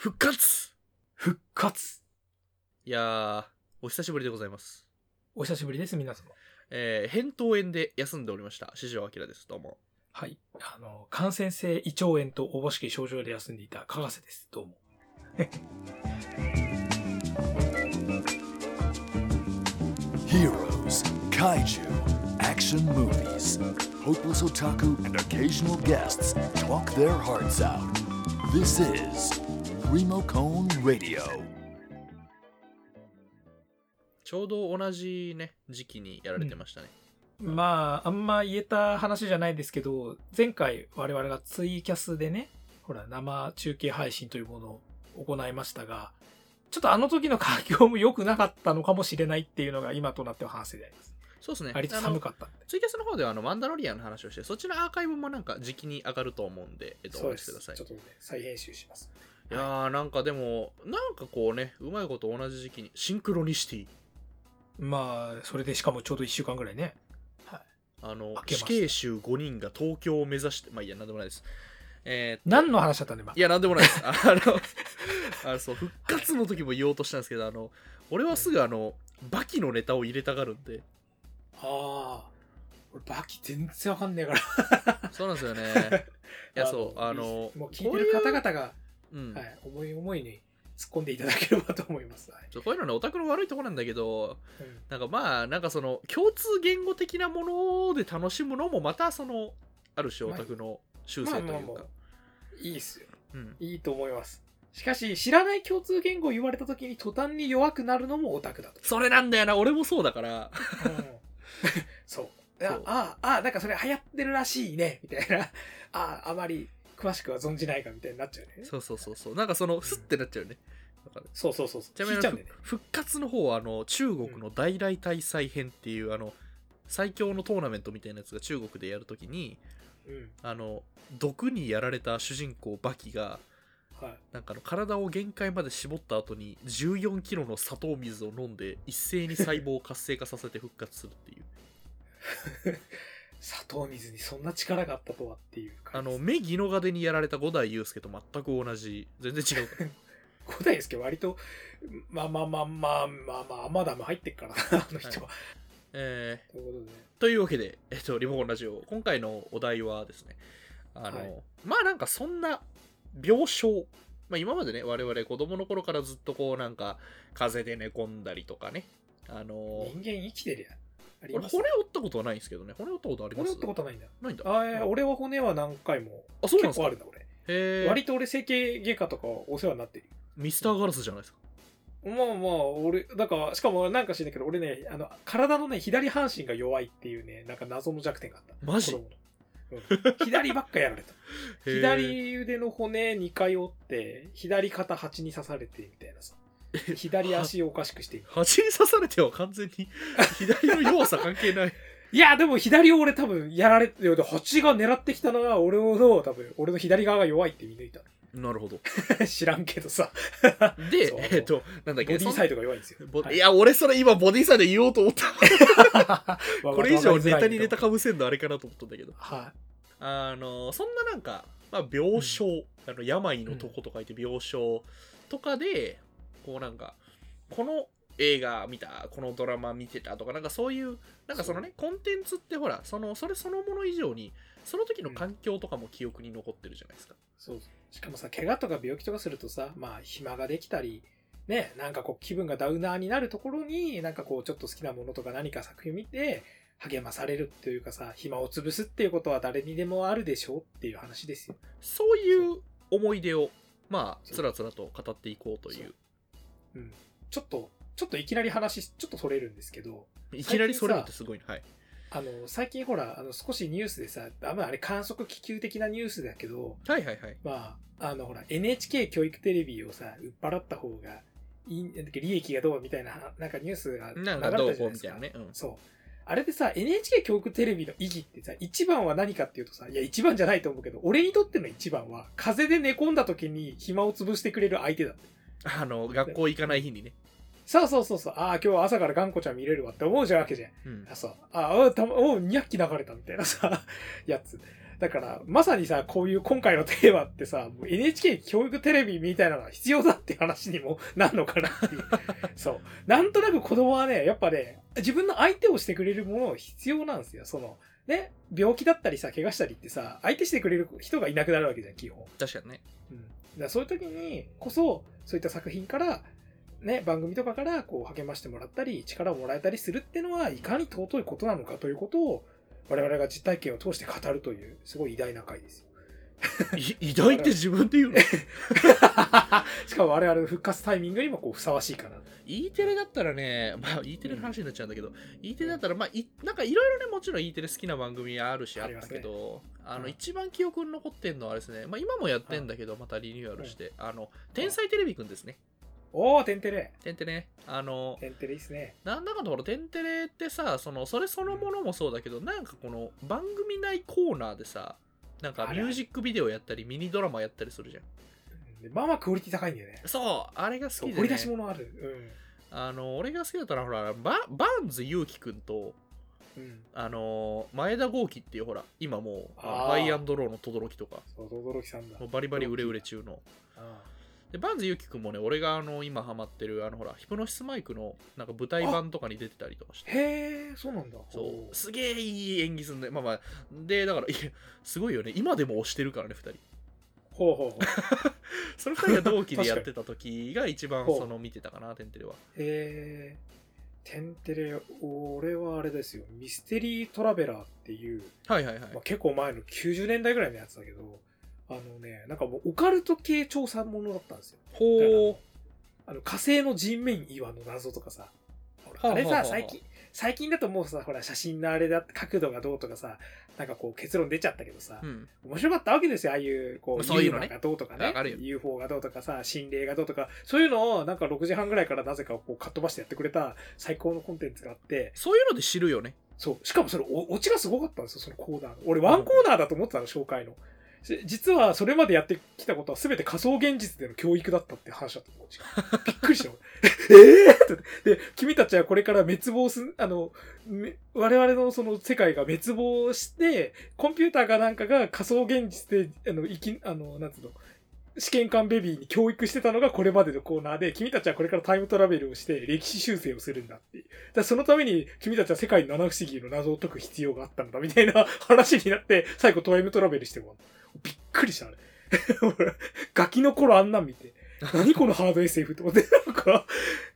復活復活いやー、お久しぶりでございます。お久しぶりです、皆様。えー、扁桃炎で休んでおりました。四条明です。どうも。はい。あの、感染性胃腸炎とおぼしき症状で休んでいたかがせです。どうも。Heroes, kaiju, action movies. Hopeless otaku and occasional guests talk their hearts out. This is Primo Cone Radio. ちょうど同じね、時期にやられてましたね。まあ、あんま言えた話じゃないですけど、前回我々がツイキャスでね、ほら、生中継配信というものを行いましたが、ちょっとあの時の環境も良くなかったのかもしれないっていうのが今となっては反省であります。そうですね。あり寒かった。ツイキャスの方ではあのマンダロリアンの話をして、そっちのアーカイブもなんか時期に上がると思うんで、えっと、お。待ちください。ちょっとね、再編集します。いやー、なんかでも、なんかこうね、うまいこと同じ時期に、シンクロニシティ、まあ、それでしかもちょうど1週間ぐらいね。はい。あの死刑囚5人が東京を目指して、まあいいや、なんでもないです。えー何の話だったんだ今？い。や、なんでもないです。あの、あのそう、復活の時も言おうとしたんですけど、あの、俺はすぐあの、バキのネタを入れたがるんで、ああ。俺バキ全然わかんねえから。そうなんですよね。いや、そう、あの、もう聞いてる方々が、うん、はい、思い思いに突っ込んでいただければと思います。はいそうこういうのね、オタクの悪いところなんだけど、うんなんかまあ、なんかその、共通言語的なもので楽しむのも、またその、ある種オタクの習性というか、まあまあまあいいっすよ。うん。いいと思います。しかし、知らない共通言語を言われた時に途端に弱くなるのもオタクだと。それなんだよな、俺もそうだから、そう。そうああ、あなんかそれ流行ってるらしいね、みたいな。ああ、あまり詳しくは存じないかみたいになっちゃうね。そうそうそうそう、なんかその、スッてなっちゃうね。わかるそうそうそうそう。ちなみにね。復活の方はあの中国の大々大祭編っていうあの最強のトーナメントみたいなやつが中国でやるときにうん。あの毒にやられた主人公バキがはい。なんかあの体を限界まで絞った後に14キロの砂糖水を飲んで一斉に細胞を活性化させて復活するっていう 砂糖水にそんな力があったとはっていうあ。の目ギノガデにやられた五代祐介と全く同じ全然違うから古代ですけど割と、まあまあまあまあまあまあ、まだ入ってっからな、あの人は。えということ。ーというわけで、えっと、リモコンラジオ今回のお題はですねあの、はいまあなんかそんな病床まあ今までね我々子供の頃からずっとこうなんか風邪で寝込んだりとかねあの人間生きてるやん。あり俺骨折ったことはないんですけどね骨折ったことあります？骨折ったことないんだ。ないんだあえ俺は骨は何回も。あそうなんですか？結構あるんだ、俺。割と俺整形外科とかお世話になってるよ。ミスターガラスじゃないですか？まあまあ、俺、だから、しかもなんか知んないけど、俺ね、あの、体のね、左半身が弱いっていうね、なんか謎の弱点があった。マジ？うん左ばっかやられた。左腕の骨2回折って、左肩蜂に刺されてみたいなさ。左足をおかしくして。蜂に刺されては完全に左の弱さ関係ない。いや、でも左を俺多分やられて、で蜂が狙ってきたのが、俺の多分、俺の左側が弱いって見抜いた。なるほど。知らんけどさ。でそう。えっとなんだっけボディサイドが弱いんですよ。ボはい。いや俺それ今ボディサイド言おうと思った。ここれ以上ネタにネタかぶせんのあれかなと思ったんだけど。はあのそんななんか、まあ、病床、あの病のとこと書いて病床とかで、こうなんかこの映画見たこのドラマ見てたとかなんかそういうなんかそのねコンテンツってほらそのそれそのもの以上にその時の環境とかも記憶に残ってるじゃないですか、そう。しかもさ怪我とか病気とかするとさまあ暇ができたりねなんかこう気分がダウナーになるところになんかこうちょっと好きなものとか何か作品見て励まされるっていうかさ暇を潰すっていうことは誰にでもあるでしょうっていう話ですよ。そういう思い出をまあつらつらと語っていこうといううんちょっとちょっといきなり話ちょっとそれるんですけどいきなりそれるってすごいねはいあの最近ほらあの少しニュースでさあまああれ観測気球的なニュースだけどはいはいはいまあ、あの、ほら、NHK 教育テレビをさ、売っ払った方がいい、利益がどうみたいな、なんかニュースが流れたじゃないですか。みたいなね、うん、そう。あれでさ、NHK 教育テレビの意義ってさ、一番は何かっていうとさ、いや、一番じゃないと思うけど、俺にとっての一番は、風邪で寝込んだ時に暇を潰してくれる相手だって。あの学校行かない日にね、そうそうそうそう、ああ、今日は朝から頑固ちゃん見れるわって思うじゃんわけじゃん。うんあ、そう。ああ、たおう、200機流れたみたいなさ、やつ。だから、まさにさ、こういう今回のテーマってさ、NHK 教育テレビみたいなのが必要だって話にも なるのかなっていう。そう。なんとなく子供はね、やっぱね、自分の相手をしてくれるもの必要なんですよ。その、ね、病気だったりさ、怪我したりってさ、相手してくれる人がいなくなるわけじゃん、基本。確かにね。うん。だそういう時にこそ、そういった作品から、ね、番組とかからこう励ましてもらったり、力をもらえたりするっていうのは、いかに尊いことなのかということを、我々が実体験を通して語るという、すごい偉大な回ですよ。い偉大って自分で言うの？しかも我々の復活タイミングにもこうふさわしいかな。E テレだったらね、まあ E テレの話になっちゃうんだけど、E テレだったら、まあい、なんかいろいろね、もちろん E テレ好きな番組あるし、あったけど、あの、うん一番記憶に残ってんのはあれですね、まあ今もやってんだけど、またリニューアルして、あの、天才テレビくんですね。おー、テンテレ。天テレ。あの、テンテレいいっすね。なんだかんだこの天テレってさ、その、それそのものもそうだけど、なんかこの番組内コーナーでさ、なんかミュージックビデオやったり、ミニドラマやったりするじゃん。でまあまあクオリティ高いんだよね。そう、あれが好きで、ね。掘り出し物ある。あの、俺が好きだったのは、ほら、ババーンズ勇気くんと、うん。うん。あのー前田豪輝っていうほら今もうあのあーハイアンドローの轟とかそう、轟さんだ。もうバリバリ売れ売れ中のあでバンズユキ君もね俺があの今ハマってるあのほらヒプノシスマイクのなんか舞台版とかに出てたりとかしてへえ、そうなんだ。そうすげえいい演技すんでまあまあでだからすごいよね今でも推してるからね2人ほうほうほう。その2人が同期でやってた時が一番その見てたかなテンテレはへえ。テンテレ、俺はあれですよ。ミステリートラベラーっていう、はいはいはいまあ、結構前の90年代ぐらいのやつだけど、あのね、なんかもうオカルト系調査ものだったんですよ。ほうあの火星の人面岩の謎とかさ。あれさ、最近、最近だともうさ、ほら写真のあれだ、角度がどうとかさ、なんかこう結論出ちゃったけどさ、うん。面白かったわけですよ、ああいう、こう、そういうのがどうとかね。UFO がどうとかさ、心霊がどうとか、そういうのをなんか6時半ぐらいからなぜかこうかっ飛ばしてやってくれた最高のコンテンツがあって、そういうので知るよね。そう、しかもそれ、おオチがすごかったんですよ、そのコーナーの。俺、ワンコーナーだと思ってたの、紹介の。し実は、それまでやってきたことは全て仮想現実での教育だったって話だったびっくりした。え えー、っ てで、君たちはこれから滅亡す、あの、め我々のその世界が滅亡して、コンピューターかなんかが仮想現実で、あの、生き、あの、なんつうの、試験官ベビーに教育してたのがこれまでのコーナーで、君たちはこれからタイムトラベルをして歴史修正をするんだっていう。だそのために君たちは世界の七不思議の謎を解く必要があったんだみたいな話になって、最後タイムトラベルしてもらうびっくりした、あれ。俺ガキの頃あんなん見て、何このハード SF って思って、なんか、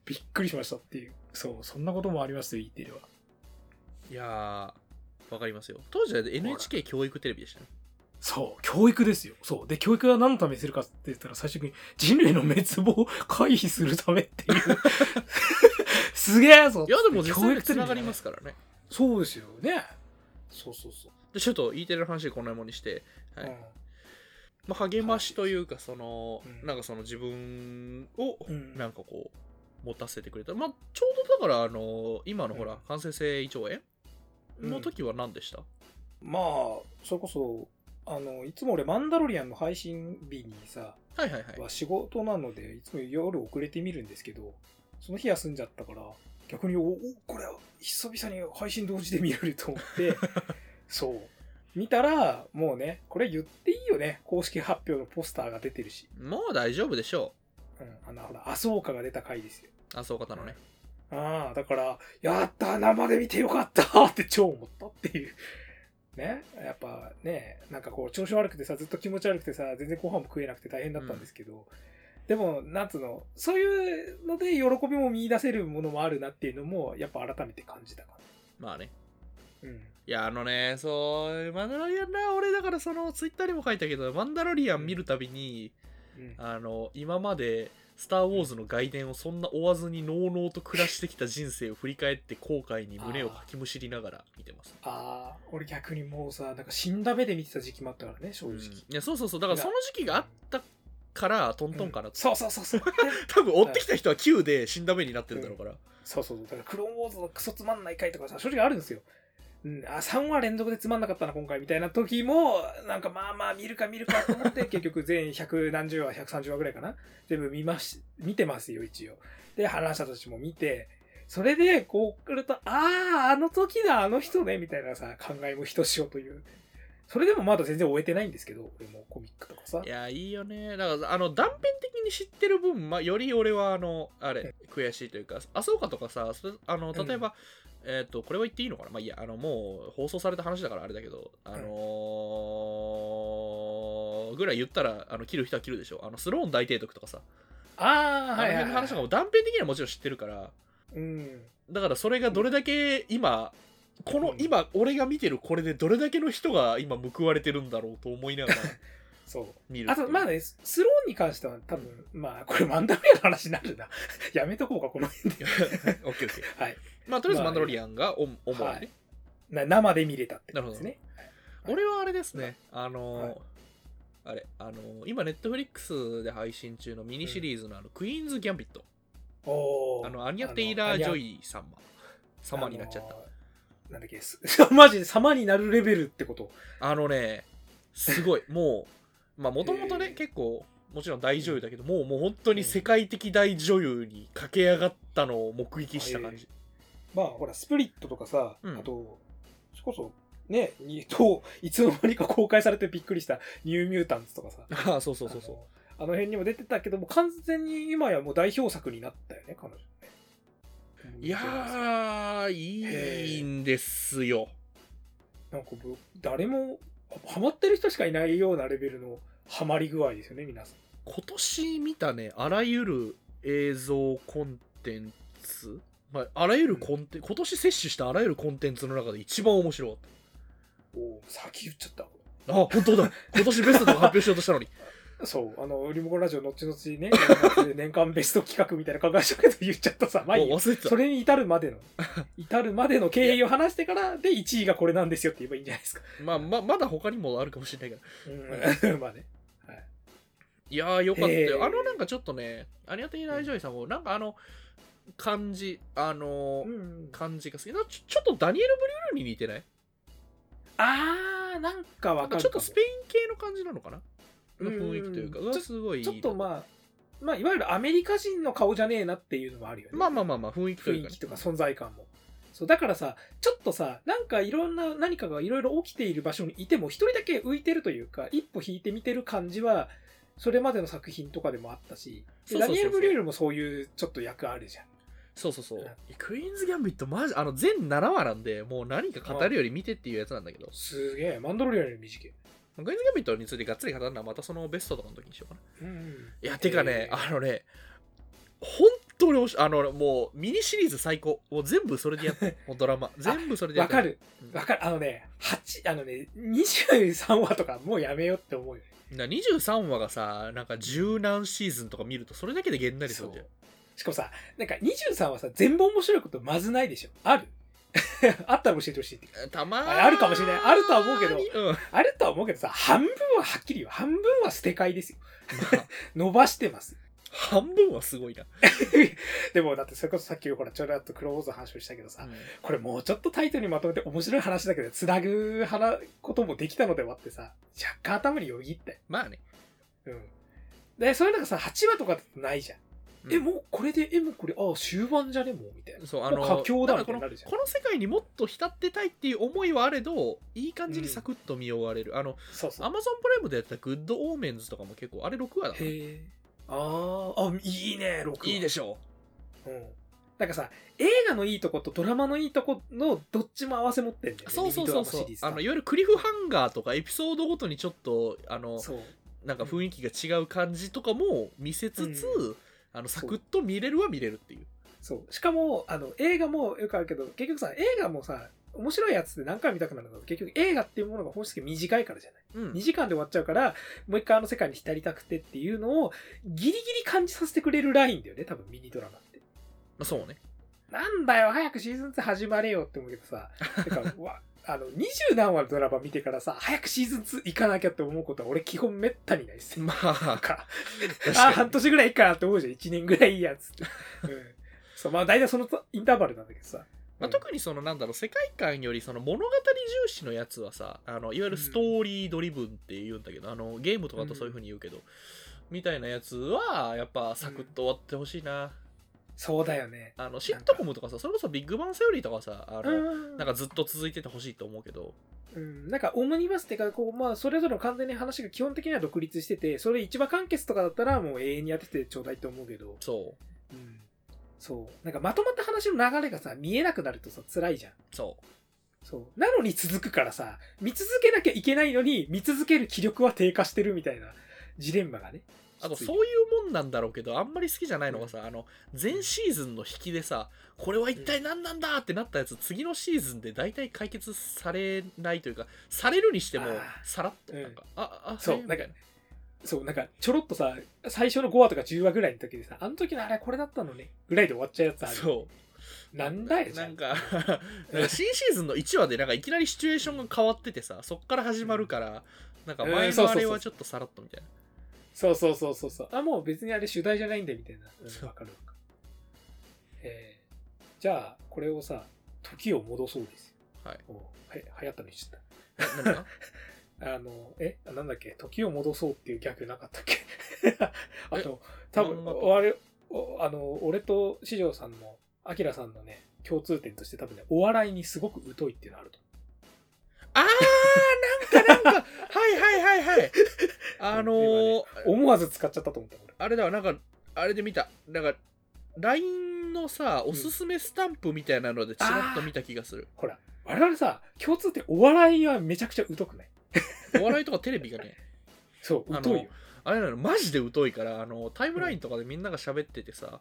びっくりしましたっていう。そう、そんなこともありますよ、E テレは。いやーわかりますよ当時は NHK 教育テレビでしたねそう、教育ですよ。そう。で、教育は何のためにするかって言ったら、最終的に人類の滅亡を回避するためっていう。すげえぞいやでも教育つながりますからねそうですよね。そうそうそう。でちょっと E テレの話こんなもんにして、はい。うん。まあ、励ましというかその、うん。なんかその自分をうん。なんかこう持たせてくれた、まあちょうどだからあの今のほら、うん。感染性胃腸炎の時は何でした、まあ、それこそ、あの、いつも俺、マンダロリアンの配信日にさ、はいはいはい。は仕事なので、いつも夜遅れて見るんですけど、その日休んじゃったから、逆に、お、おこれ、久々に配信同時で見れると思って、そう。見たら、もうね、これ言っていいよね。公式発表のポスターが出てるし。もう大丈夫でしょうん、あの、ほら、麻生家が出た回ですよ。うあそう方のねああ、だから、やった生で見てよかったって超思ったっていう。ね？やっぱね、なんかこう、調子悪くてさ、ずっと気持ち悪くてさ、全然ご飯も食えなくて大変だったんですけど、でも、なんつうの、そういうので喜びも見出せるものもあるなっていうのも、やっぱ改めて感じたかまあねな。うん。いやあのねそうマンダロリアンな俺だからそのツイッターにも書いたけどマンダロリアン見るたびに、うん、あの今まで「スター・ウォーズ」の外伝をそんな追わずにのうのうと暮らしてきた人生を振り返って後悔に胸をかきむしりながら見てます、ああ、俺逆にもうさ、なんか死んだ目で見てた時期もあったからね、正うん。直。いやそうそうそう。だからその時期があったからトントンかなと、そうそうそうそう。多分追ってきた人は9で死んだ目になってるだろうから、そうそうそう。だから、クローンウォーズのクソつまんない回とかさ、正直あるんですよ。うん、あ、3話連続でつまんなかったな、今回、みたいな時も、なんかまあまあ見るか見るかと思って、結局全100何十話、130話ぐらいかな全部見まし、見てますよ、一応。で、話したちも見て、それで、こう来ると、ああ、あの時だ、あの人ね、みたいなさ、考えもひとしおという。それでもまだ全然終えてないんですけど、俺もコミックとかさい。やいいよねだからあの断片的に知ってる分、まあ、より俺はあのあれ悔しいというかあそうかとかさあの例えば、えっ、とこれは言っていいのかな？まあいいやあのもう放送された話だからあれだけどあのーぐらい言ったらあの切る人は切るでしょ。あのスローン大提督とかさ。ああ、あのはいはい、はい辺の話とかも断片的にはもちろん知ってるから。うん。だからそれがどれだけ今このうん。今俺が見てるこれでどれだけの人が今報われてるんだろうと思いながら そう。見るあと、まあね、ススローンに関しては多分、まあ、これマンダロリアンの話になるな。やめとこうか、この辺で。オッケーオッケー。はい。まあとりあえずまあマンダロリアンがお主に。ね、はいな生で見れたってことですね。俺はあれですね。あのーはい。あれあのー今ネットフリックスで配信中のミニシリーズのあの、クイーンズ・ギャンビット。あのアニャ・テイラー・ジョイ様。様になっちゃった。なんだっけ、す マジで様になるレベルってこと。あのねすごい。もうまあもともとね、へー。結構もちろん大女優だけどもうもう本当に世界的大女優に駆け上がったのを目撃した感じ、まあ、ほら、スプリットとかさ、うん。あと、それこそ、ね、にと、いつの間にか公開されてびっくりしたニューミュータンツとかさ。ああそうそうそうそう。あの辺にも出てたけども、完全に今やもう代表作になったよね、彼女ね。いやーいいんですよ。なんか誰も、ハマってる人しかいないようなレベルのハマり具合ですよね、皆さん。今年見たねあらゆる映像コンテンツ、まあ、あらゆるコンテン今年摂取したあらゆるコンテンツの中で一番面白かっおー先言っちゃった。たあ本当だ。今年ベストとか発表しようとしたのにそう、あの、リモコンラジオ、後々ね、年間ベスト企画みたいな考えしたけど言っちゃったさ、まあいいそれに至るまでの、至るまでの経緯を話してから、で、1位がこれなんですよって言えばいいんじゃないですか。まあまあまだ他にもあるかもしれないけどうん、まあね。い。やーよかったよ。あのなんかちょっとねアニャ・テイラー・ジョイさんもなんかあの感じあのーうん、感じが好きなちょちょっとダニエル・ブリュールに似てない？あー、なんかわかるちょっとスペイン系の感じなのかな？のうん雰囲気というかうんうわすごいいいちょっとまあ、まあ、いわゆるアメリカ人の顔じゃねえなっていうのもあるよね。まあまあまあまあ雰囲気というか、ね。雰囲気、とか存在感も。そう、だからさ、ちょっとさ、なんかいろんな何かがいろいろ起きている場所にいても、一人だけ浮いてるというか、一歩引いて見てる感じは、それまでの作品とかでもあったし、でそうそうそうそう。ダニエル・ブリュールもそういうちょっと役あるじゃん。そうそうそう。うん。クイーンズ・ギャンビットマジあの全7話なんでもう何か語るより見てっていうやつなんだけど、すげえ、マンドロリアンより短い。クイーンズ・ギャンビットについてがっつり語るのはまたそのベストとかの時にしようかなうん。いやてかね、えーあのね本当におしあのもうミニシリーズ最高もう全部それでやって もうドラマ全部それでやってわかる。うんわかる。あのね、8、あのね、23話とかもうやめようって思うよね。な23話がさなんか十何シーズンとか見るとそれだけでげんなりするじゃんしかもさ、なんか23話さ、全部面白いことまずないでしょ。ある あったら教えてほしいって。たまあるかもしれないあるとは思うけどうんあるとは思うけどさ、半分ははっきりよ。半分は捨て替えですよ。まあ 伸ばしてます。半分はすごいな、でもだってそれこそさっきほらちょろっとクローズの話をしたけどさ、これもうちょっとタイトにまとめて面白い話だけど、つなぐ話こともできたのではってさ、若干頭によぎったよ。まあね、うん。で、それなんかさ、8話とかだとないじゃん。うんえ、もうこれで、え、もうこれ、ああ、終盤じゃねもうみたいな。そうあの佳境だみたいになるじゃんこの世界にもっと浸ってたいっていう思いはあれどいい感じにサクッと見終われる、あのそうそう。アマゾンプライムでやったグッドオーメンズとかも結構あれ6話だなへえ。あーあ、いいね、6話。いいでしょうん。なんかさ、映画のいいとことドラマのいいとこのどっちも合わせ持ってんだよね。そうそうそうそうあのいわゆるクリフハンガーとかエピソードごとにちょっとあの。なんか雰囲気が違う感じとかも見せつつ、うあのサクッと見れるは見れるっていうそう。しかも、あの、映画もよくあるけど、結局さ、映画もさ、面白いやつって何回も見たくなるの？は結局映画っていうものが本質的に短いからじゃない？うん2時間で終わっちゃうから、もう一回あの世界に浸りたくてっていうのをギリギリ感じさせてくれるラインだよね、多分ミニドラマって。まあそうねなんだよ、早くシーズン2始まれよって思うけどさ、てか、うわ、あの、二十何話のドラマ見てからさ、早くシーズン2行かなきゃって思うことは俺基本めったにないっすよ。まあか、確あ、半年ぐらいいいかなって思うじゃん。1年ぐらいいいやつって。うん。そう、まあ大体そのインターバルなんだけどさ。まあ、特にそのなんだろう世界観よりその物語重視のやつはさあのいわゆるストーリードリブンって言うんだけど、あのゲームとかとそういう風に言うけど、みたいなやつはやっぱサクッと終わってほしいな、そうだよね。あのシットコムとかさそれこそビッグバンセオリーとかさあの、うん。なんかずっと続いててほしいと思うけど。うん、なんかオムニバスっていうかこう、まあ、それぞれの完全に話が基本的には独立しててそれ一話完結とかだったらもう永遠にやっててちょうだいと思うけど、そう。うん、そう。なんかまとまった話の流れがさ見えなくなるとさ辛いじゃん。そう。そう。なのに続くからさ見続けなきゃいけないのに見続ける気力は低下してるみたいなジレンマがねあとそういうもんなんだろうけどあんまり好きじゃないのがさ、あの前シーズンの引きでさこれは一体何なんだってなったやつ次のシーズンで大体解決されないというかされるにしてもさらっとうんなん。か、ああそうな。んかそうなんかちょろっとさ最初の5話とか10話ぐらいの時でさあの時のあれこれだったのねぐらいで終わっちゃうやつある。そう。なんだよなんか新シーズンの1話でなんかいきなりシチュエーションが変わっててさそっから始まるからなんか前のあれはちょっとさらっとみたいなそうそうそうそうそう。あ、もう別にあれ主題じゃないんでみたいな。うん、わかるわかる。えー、じゃあ、これをさ、時を戻そうですよ。はいおは流行ったのにしちゃった。あの、えなんだっけ？時を戻そうっていうギャグなかったっけ？あと、多分、あれ、おあの、俺と四条さんの、アキラさんのね、共通点として多分ね、お笑いにすごく疎いっていうのあるとあーなんかなんか はいはいはいはいあのー思わず使っちゃったと思った、俺。あれだわなんかあれで見た。なんか LINE のさおすすめスタンプみたいなのでチラッと見た気がする、ほら、我々さ、共通点、お笑いはめちゃくちゃ疎くない？お笑いとかテレビがね。そう、疎いよ。あれなのマジで疎いからあのタイムラインとかでみんなが喋っててさ、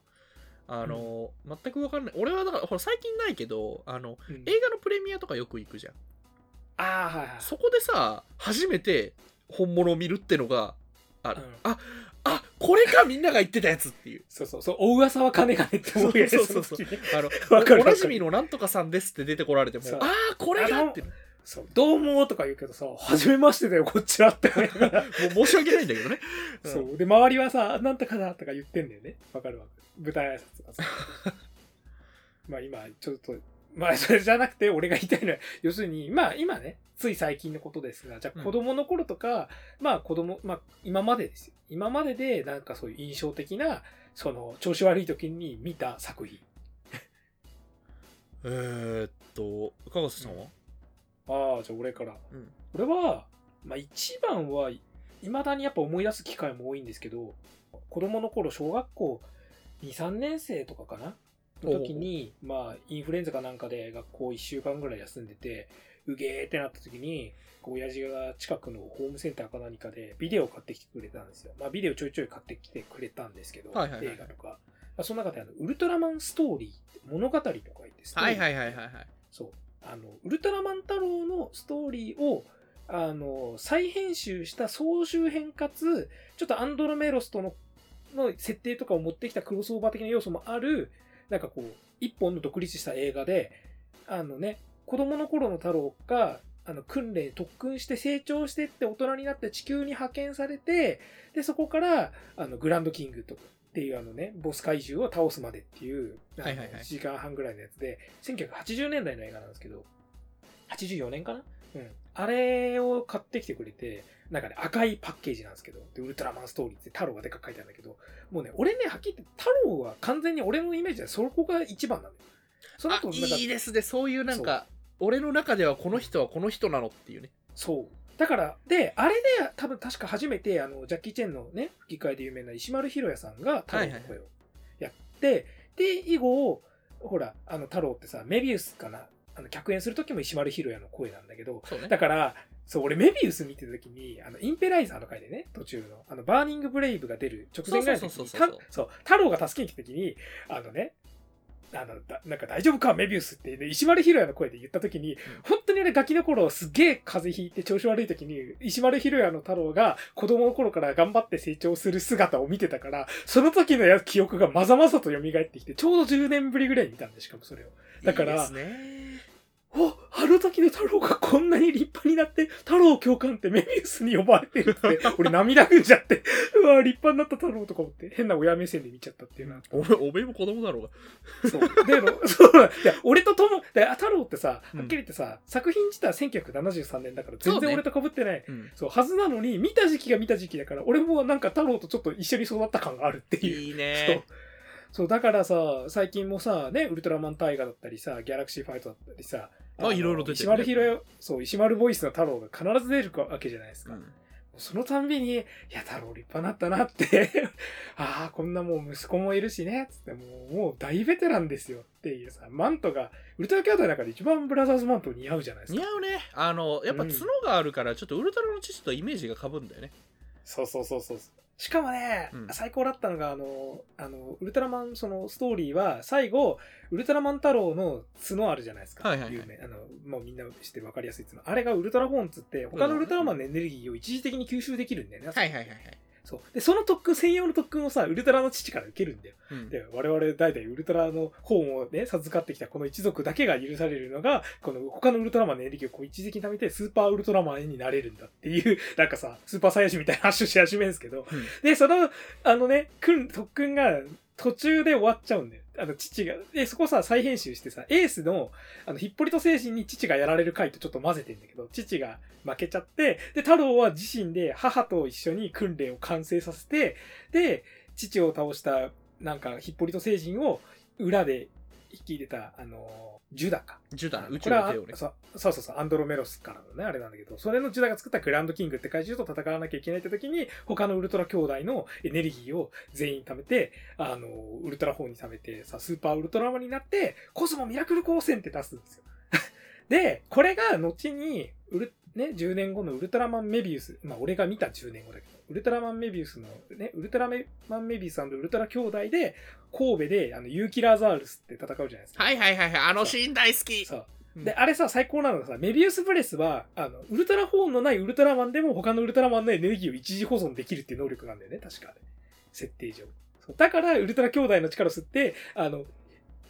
あの全く分かんない。俺はだからほら最近ないけどあのうん。映画のプレミアとかよく行くじゃん。ああ、はいはい。そこでさ初めて本物を見るってのがある、うん。ああこれかみんなが言ってたやつっていう。そうそう。そう、お噂は金がねって思うよねそうそうそうあの おなじみのなんとかさんですって出てこられてもああこれがって。もそう、どうもとか言うけどさ、初めましてだよ、こっちはって。思いながら。う申し訳ないんだけどね、うん。そう。で、周りはさ、なんとかだとか言ってんだよね。わかるわ。舞台挨拶とかさ。まあ今、ちょっと、まあ それじゃなくて、俺が言いたいのは、要するに、まあ今ね、つい最近のことですが、じゃあうん子供の頃とか、まあ子供、まあ今までですよ。今まででなんかそういう印象的な、その、調子悪い時に見た作品。えー、っとかがさんは、ああ、じゃあ俺から。うん俺は、まあ一番は、未だにやっぱ思い出す機会も多いんですけど、子供の頃、小学校2、3年生とかかなの時に、まあ、インフルエンザかなんかで学校1週間ぐらい休んでて、うげーってなった時に、親父が近くのホームセンターか何かでビデオを買ってきてくれたんですよ。まあビデオちょいちょい買ってきてくれたんですけど、はいはいはい映画とか。まあ、その中であの、ウルトラマンストーリーって物語とか言ってストーリーはいはいはいはいはいそう。あの、ウルトラマン太郎のストーリーを、あの、再編集した総集編かつ、ちょっとアンドロメロスとの、の設定とかを持ってきたクロスオーバー的な要素もある、なんかこう、一本の独立した映画で、あのね、子供の頃の太郎が、あの、訓練、特訓して成長してって大人になって地球に派遣されて、で、そこから、あの、グランドキングとかっていうあのね、ボス怪獣を倒すまでっていう、はいはいはい1時間半ぐらいのやつで、1980年代の映画なんですけど、84年かな？うん。あれを買ってきてくれて、なんかね、赤いパッケージなんですけど、で、ウルトラマンストーリーって太郎がでかく書いてあるんだけど、もうね、俺ね、はっきり言って太郎は完全に俺のイメージでそこが一番なんだよ。そのあ後、なんかいいですねそういうなんか俺の中ではこの人はこの人なのっていうねそう。だから、で、あれで多分確か初めて、あの、ジャッキー・チェンのね、吹き替えで有名な石丸ひろやさんが太郎の声をやって、で、以後、ほら、あの、太郎ってさ、メビウスかな、あの、客演する時も石丸ひろやの声なんだけど、ね。だから、そう、俺メビウス見てる時に、あの、インペライザーの回でね、途中の、あの、バーニングブレイブが出る直前ぐらいの時に、太郎が助けに来た時に、あのね、あの、だなんか大丈夫かメビウスって、ね、石丸ひろやの声で言った時に、本当に俺ガキの頃すっげえ風邪ひいて調子悪い時に、石丸ひろやの太郎が子供の頃から頑張って成長する姿を見てたから、その時のや記憶がまざまざと蘇ってきて、ちょうど10年ぶりぐらいに見たんで、しかもそれを。だからいいですねおあの時の太郎がこんなに立派になって、太郎教官ってメビウスに呼ばれてるって、俺涙ぐんじゃって、うわ、立派になった太郎とか思って、変な親目線で見ちゃったっていうのは。おめおめえも子供だろうがそう。で、の そうだ。いや、俺ととも、太郎ってさ、うんはっきり言ってさ、作品自体は1973年だから、全そうね然俺と被ってない。うんそう、はずなのに、見た時期が見た時期だから、俺もなんか太郎とちょっと一緒に育った感があるっていう。いいそうね。そう、だからさ、最近もさ、ね、ウルトラマンタイガだったりさ、ギャラクシーファイトだったりさ、のあいろいろ出てるね石丸そう、石丸ボイスの太郎が必ず出るわけじゃないですか。うんそのたんびに、いや、太郎立派なったなって、ああ、こんなもう息子もいるしね、つって、もう、もう大ベテランですよっていうさ、マントが、ウルトラ兄弟の中で一番ブラザーズマント似合うじゃないですか。似合うねあのやっぱうん角があるからちょっとウルトラの父とイメージがかぶんだよねそうそうそうそう。しかもね、うん最高だったのが、あの、あの、ウルトラマン、そのストーリーは、最後、ウルトラマン太郎の角あるじゃないですか。はいはいはい有名。あの、もうみんな知ってる分かりやすい角。あれがウルトラホーンっつって、他のウルトラマンのエネルギーを一時的に吸収できるんだよね。はいはいはいはい、そう。で、その特訓、専用の特訓をさ、ウルトラの父から受けるんだよ。うんで、我々代々ウルトラの本をね、授かってきたこの一族だけが許されるのが、この他のウルトラマンのエネルギーをこう一時的に貯めて、スーパーウルトラマンになれるんだっていう、なんかさ、スーパーサイヤ人みたいな話をし始めるんですけど、うんで、その、あのね、くん、特訓が途中で終わっちゃうんだよ。あの、父が。で、そこさ、再編集してさ、エースの、あの、ヒッポリト精神に父がやられる回とちょっと混ぜてんだけど、父が負けちゃって、で、太郎は自身で母と一緒に訓練を完成させて、で、父を倒した、なんか、ヒッポリト星人を裏で引き入れた、あの、ジュダか。ジュダ宇宙の手をねそうそうそうそう、アンドロメロスからのね、あれなんだけど、それのジュダが作ったグランドキングって怪獣と戦わなきゃいけないって時に、他のウルトラ兄弟のエネルギーを全員貯めて、あの、ウルトラ4に貯めて、さ、スーパーウルトラマンになって、コスモミラクル光線って出すんですよ。で、これが後に、ウル、ね、10年後のウルトラマンメビウス、まあ俺が見た10年後だけど、ウルトラマンメビウスの、ね、ウルトラマンメビウスウルトラ兄弟で、神戸で、あの、ユーキラーザールスって戦うじゃないですか。はいはいはいはいあのシーン大好きそう。うんで、あれさ、最高なのがさ、メビウスブレスは、あの、ウルトラホーンのないウルトラマンでも他のウルトラマンのエネルギーを一時保存できるっていう能力なんだよね、確か。設定上。だから、ウルトラ兄弟の力を吸って、あの、あ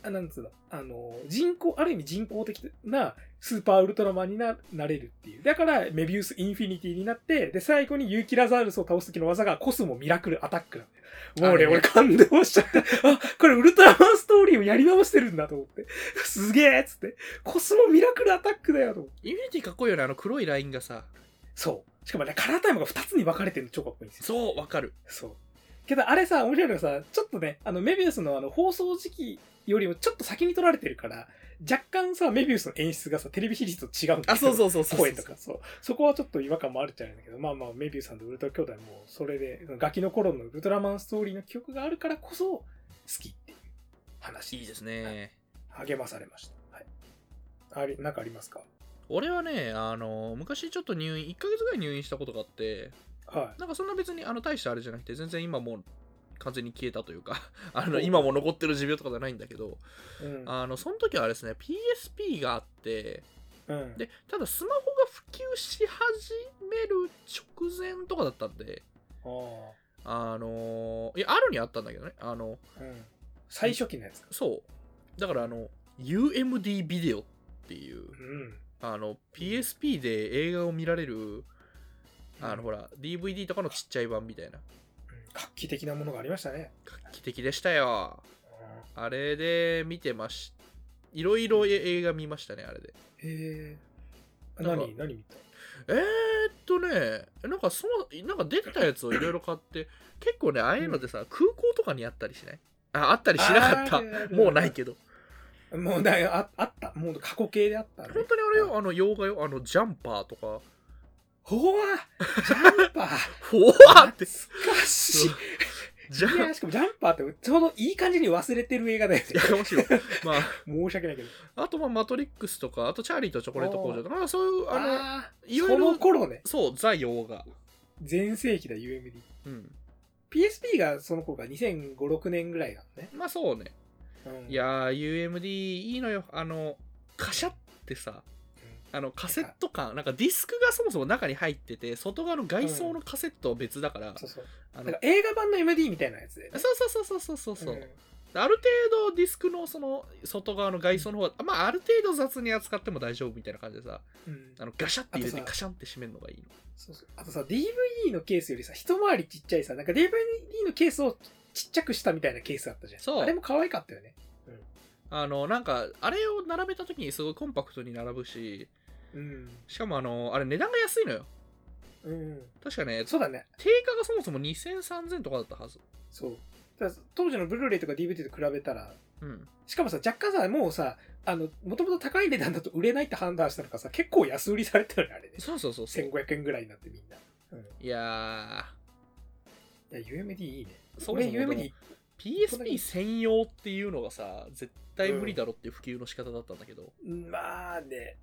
なんつうの、あの、人工、ある意味人工的なスーパーウルトラマンにななれるっていう。だから、メビウスインフィニティになって、で、最後にユーキラザウルスを倒す時の技がコスモミラクルアタックなんだよ。もうね、あれ？ね俺感動しちゃって、あ、これウルトラマンストーリーをやり直してるんだと思って。すげえっつって。コスモミラクルアタックだよと思って。インフィニティかっこいいよねあの黒いラインがさそう。しかもね、カラータイムが2つに分かれてるの超かっこいいんですよ。そうわかるそう。けど、あれさ、面白いのがさ、ちょっとね、あの、メビウスのあの、放送時期よりもちょっと先に撮られてるから、若干さ、メビウスの演出がさ、テレビシリーズと違うんだあそうそうそうそう声とか、そう。そこはちょっと違和感もあるっちゃうんだけど、まあまあ、メビウスさんとウルトラ兄弟も、それで、ガキの頃のウルトラマンストーリーの記憶があるからこそ、好きっていう話。いいですね。励まされました。はい。あり、なんかありますか？俺はねあの昔ちょっと入院1ヶ月ぐらい入院したことがあってはなんかそんな別にあの大したあれじゃなくて全然今もう完全に消えたというか あのお今も残ってる持病とかじゃないんだけどい。うん。あのその時はですね PSP があってうん。でただスマホが普及し始める直前とかだったんでああのいやあるにはあったんだけどねあのあ。うん。最初期のやつか。そうだからあの UMD ビデオっていううん。あの PSP で映画を見られるあのほら DVD とかのちっちゃい版みたいな画期的なものがありましたね。画期的でしたよ。あれで見てましいろいろ映画見ましたねあれで。へえ。何何見た？えー、っとねなんかそのなんか出てたやつをいろいろ買って結構ねああいうのでさ、空港とかにあったりしない？ああったりしなかった。もうないけど。もうだよああった。もう過去形であったね。本当にあれよあの洋画よ。あのジャンパーとかほわジャンパー ほわって懐かしい。ジャンいや、しかもジャンパーってちょうどいい感じに忘れてる映画だよね。やかもしろんまあ申し訳ないけど。あとまあマトリックスとかあとチャーリーとチョコレート工場とかなんかそういうあのあーいろいろその頃ね。そうザ洋画全盛期だ、UMD。うん。PSP がその頃が2005、6年ぐらいなのね。まあそうね。うんいやー、UMD いいのよ。あの、カシャってさ、あのカセット感、なんかディスクがそもそも中に入ってて、外側の外装のカセットは別だから、そうそう。あの映画版の MD みたいなやつで、ね。そうそうそうそうそうそう、んある程度ディスクのその外側の外装の方は、まあある程度雑に扱っても大丈夫みたいな感じでさ、うんあのガシャって入れてカシャンって閉めるのがいいの。そうそうあとさ、DVD のケースよりさ、一回りちっちゃいさ、なんか DVD のケースをちっちゃくしたみたいなケースあったじゃん。そうあれも可愛かったよね。あの、なんか、あれを並べた時にすごいコンパクトに並ぶし、うん。しかもあの、あれ値段が安いのよ。うん。確かね、そうだね。定価がそもそも2000、3000とかだったはず。そう。当時のブルーレイとか DVD と比べたら、うん。しかもさ、若干さ、もうさ、あの、もともと高い値段だと売れないって判断したのかさ、結構安売りされたよね、あれね。そうそうそうそう。1500円ぐらいになってみんな。うん。いやいや、UMD いいね。ー、そも俺そもでも UMD、PSP 専用っていうのがさ、絶対無理だろっていう普及の仕方だったんだけど。まあね、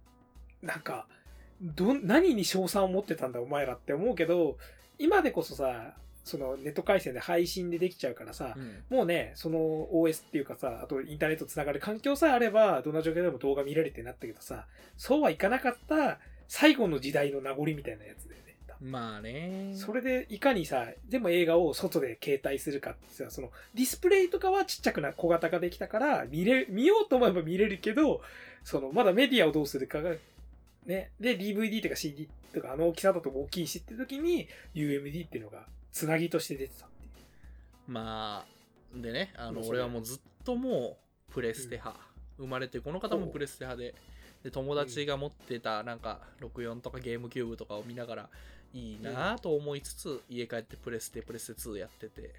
なんか、どん、何に賞賛を持ってたんだお前らって思うけど、今でこそさ、そのネット回線で配信でできちゃうからさ、うん。もうね、その OS っていうかさ、あとインターネットつながる環境さえあれば、どんな状況でも動画見られてなったけどさ、そうはいかなかった最後の時代の名残みたいなやつだよね。まあね。それでいかにさ、でも映画を外で携帯するかってさ、そのディスプレイとかはちっちゃくな小型化できたから、見れ、見ようと思えば見れるけど、そのまだメディアをどうするかが、ね、で DVD とか CD とかあの大きさだと大きいしって時に UMD っていうのがつなぎとして出てたっていう。まあ、でね、あの、俺はもうずっともう、プレステ派。生まれて、この方もプレステ派で、で、友達が持ってた、なんか、64とかゲームキューブとかを見ながら、いいなぁと思いつつ、家帰ってプレステ、プレステ2やってて、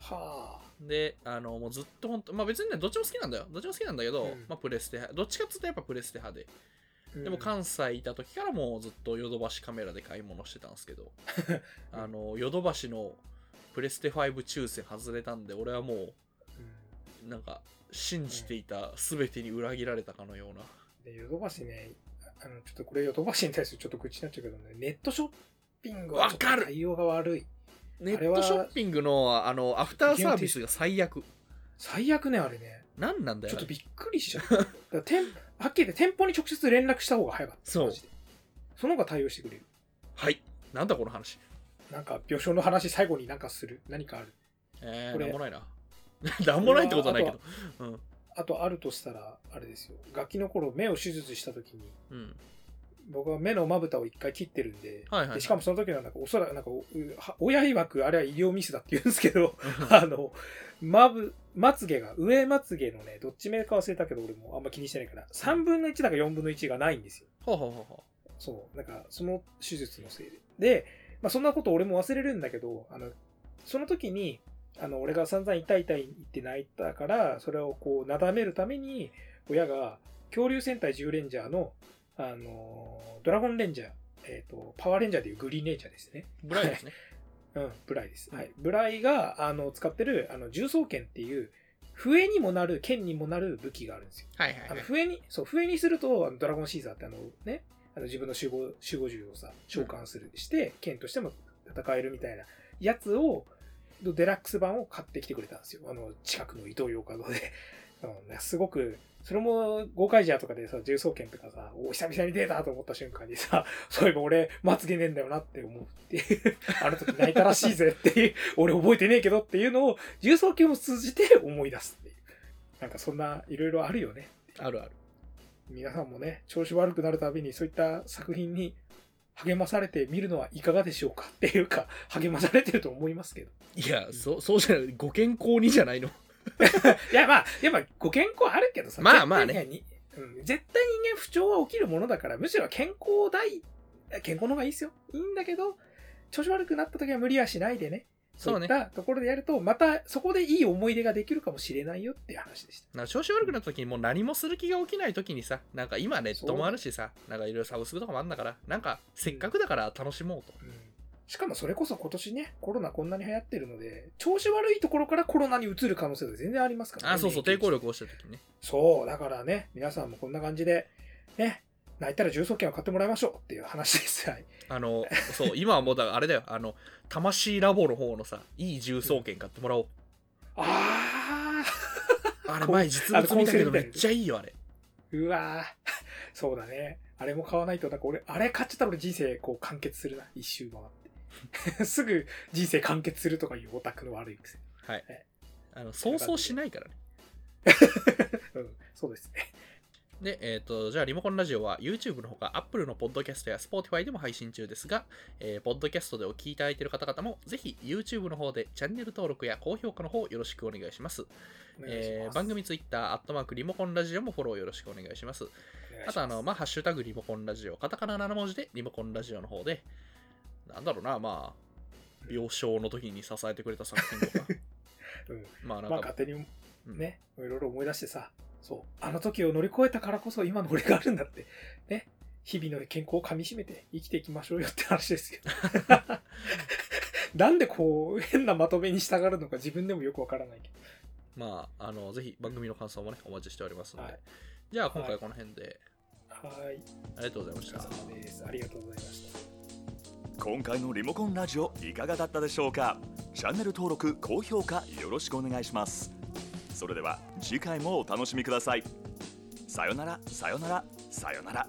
はあ。で、あの、もうずっと本当、まあ別にね、どっちも好きなんだよ。どっちも好きなんだけど、うんまあプレステ派、どっちかっていうとやっぱプレステ派で、でもうん関西いた時からもうずっとヨドバシカメラで買い物してたんですけど、あの、ヨドバシのプレステ5抽選外れたんで、俺はもうなんか、信じていた全てに裏切られたかのような。でヨドバシね、あの、ちょっとこれヨドバシに対するちょっと口になっちゃうけどね、ネットショッピングは対応が悪い。ネットショッピングの、あの、アフターサービスが最悪。最悪ね、あれね。何なんだよ。ちょっとびっくりしちゃった。はっきり言って店舗に直接連絡した方が早かった。そうマジでその方が対応してくれる。はい。なんだこの話。なんか、病床の話最後になんかする。何かある。えー、これなんもないな。なんもないってことはないけど。うん。あとあるとしたら、あれですよ。ガキの頃目を手術した時に、うん。僕は目のまぶたを一回切ってるんで、はいはいはいでしかもその時はなんかおそらくなんか親曰くあれは医療ミスだって言うんですけど、あの、まぶ、まつげが、上まつげのね、どっち目か忘れたけど俺もあんま気にしてないから、3分の1だか4分の1がないんですよ。ほうほうほうほそう、なんか、その手術のせいで。で、まあ、そんなこと俺も忘れるんだけど、あの、その時に、あの、俺が散々痛い痛い言って泣いたから、それをこう、なだめるために、親が、恐竜戦隊10レンジャーの、あのードラゴンレンジャー、えっ、と、パワーレンジャーでいうグリーンレンジャーですね。う。ブライですね。うん、ブライです。はい。ブライが、あの、使ってる、あの、重装剣っていう、笛にもなる、剣にもなる武器があるんですよ。あのはいはいはい。笛に、そう、笛にすると、あのドラゴンシーザーってあのね、あの自分の守護、守護銃をさ、召喚する、して、剣としても戦えるみたいなやつを、のデラックス版を買ってきてくれたんですよ。あの、近くの伊東洋華堂で。うんね、すごく、それも、ゴーカイジャーとかでさ、重装剣とかさ、お久々に出たと思った瞬間にさ、そういえば俺、まつげねえんだよなって思うっていう、あの時泣いたらしいぜっていう、俺覚えてねえけどっていうのを、重装剣を通じて思い出すっていう。なんかそんな、いろいろあるよね。あるある。皆さんもね、調子悪くなるたびにそういった作品に励まされて見るのはいかがでしょうかっていうか、励まされてると思いますけど。いや、そそうじゃない。ご健康にじゃないの。いや、まあ、やっぱご健康あるけどさ。まあまあね絶対にうん、絶対人間不調は起きるものだから、むしろ健康大、健康の方がいいですよ。いいんだけど、調子悪くなった時は無理はしないでね。そういったところでやると、またそこでいい思い出ができるかもしれないよっていう話でした。調子悪くなった時にもう何もする気が起きない時にさ、なんか今ネットもあるしさ、なんかいろいろサブスクとかもあるんだから、なんかせっかくだから楽しもうと。うんしかもそれこそ今年ね、コロナこんなに流行ってるので、調子悪いところからコロナに移る可能性が全然ありますからね。あ、そうそう、抵抗力をした時にね。そう、だからね、皆さんもこんな感じで、ね、泣いたら重装券を買ってもらいましょうっていう話です。はい。あの、そう、今はもうだからあれだよ、あの、魂ラボの方のさ、いい重装券買ってもらおう。ああれ前実物見たけどめっちゃいいよ、あれ。ー、うわー、そうだね。あれも買わないと、なんか俺、あれ買っちゃったら俺人生こう完結するな。一周回って。すぐ人生完結するとかいうオタクの悪い癖。はい。あの、そうそうしないからね。うん、そうですね。で、えっ、と、じゃあ、リモコンラジオは YouTube のほか Apple のポッドキャストや Spotify でも配信中ですが、えーポッドキャストでお聞きいただいている方々も、ぜひ YouTube の方でチャンネル登録や高評価の方よろしくお願いします。ますえー番組 Twitter、アットマークリモコンラジオもフォローよろしくお願いします。ますあと、あの、まあ、ハッシュタグリモコンラジオ、カタカナ7文字でリモコンラジオの方で、なんだろうな、まあ、病床の時に支えてくれた作品とか、うん。まあなんか、まあ勝手にうんね、いろいろ思い出してさ、そう、あの時を乗り越えたからこそ今の俺があるんだって、ね、日々の健康をかみしめて生きていきましょうよって話ですよ。なんでこう、変なまとめに従うのか自分でもよくわからないけど。まあ、あの、ぜひ番組の感想もね、お待ちしておりますので。はいじゃあ、今回はこの辺で、はい。ありがとうございました。ありがとうございました。今回のリモコンラジオいかがだったでしょうか？チャンネル登録高評価よろしくお願いします。それでは次回もお楽しみください。さよならさよならさよなら。